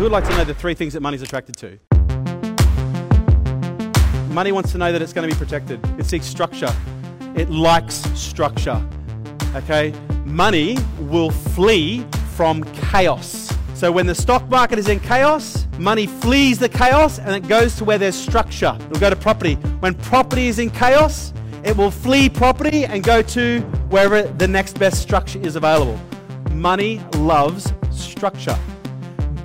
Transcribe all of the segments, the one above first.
Who would like to know the three things that money's attracted to? Money wants to know that it's going to be protected. It seeks structure. It likes structure. Okay? Money will flee from chaos. So when the stock market is in chaos, money flees the chaos and it goes to where there's structure. It'll go to property. When property is in chaos, it will flee property and go to wherever the next best structure is available. Money loves structure.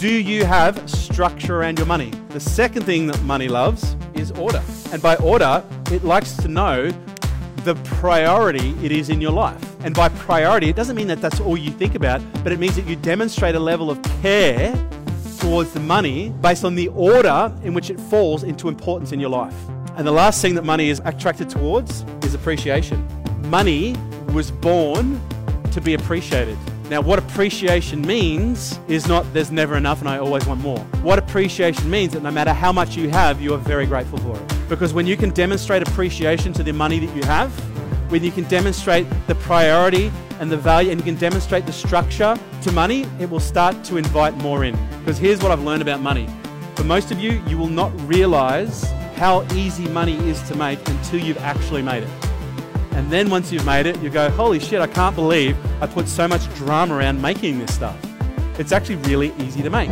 Do you have structure around your money? The second thing that money loves is order. And by order, it likes to know the priority it is in your life. And by priority, it doesn't mean that that's all you think about, but it means that you demonstrate a level of care towards the money based on the order in which it falls into importance in your life. And the last thing that money is attracted towards is appreciation. Money was born to be appreciated. Now, what appreciation means is not there's never enough and I always want more. What appreciation means that no matter how much you have, you are very grateful for it. Because when you can demonstrate appreciation to the money that you have, when you can demonstrate the priority and the value and you can demonstrate the structure to money, it will start to invite more in. Because here's what I've learned about money. For most of you, you will not realize how easy money is to make until you've actually made it. And then once you've made it, you go, holy shit, I can't believe I put so much drama around making this stuff. It's actually really easy to make.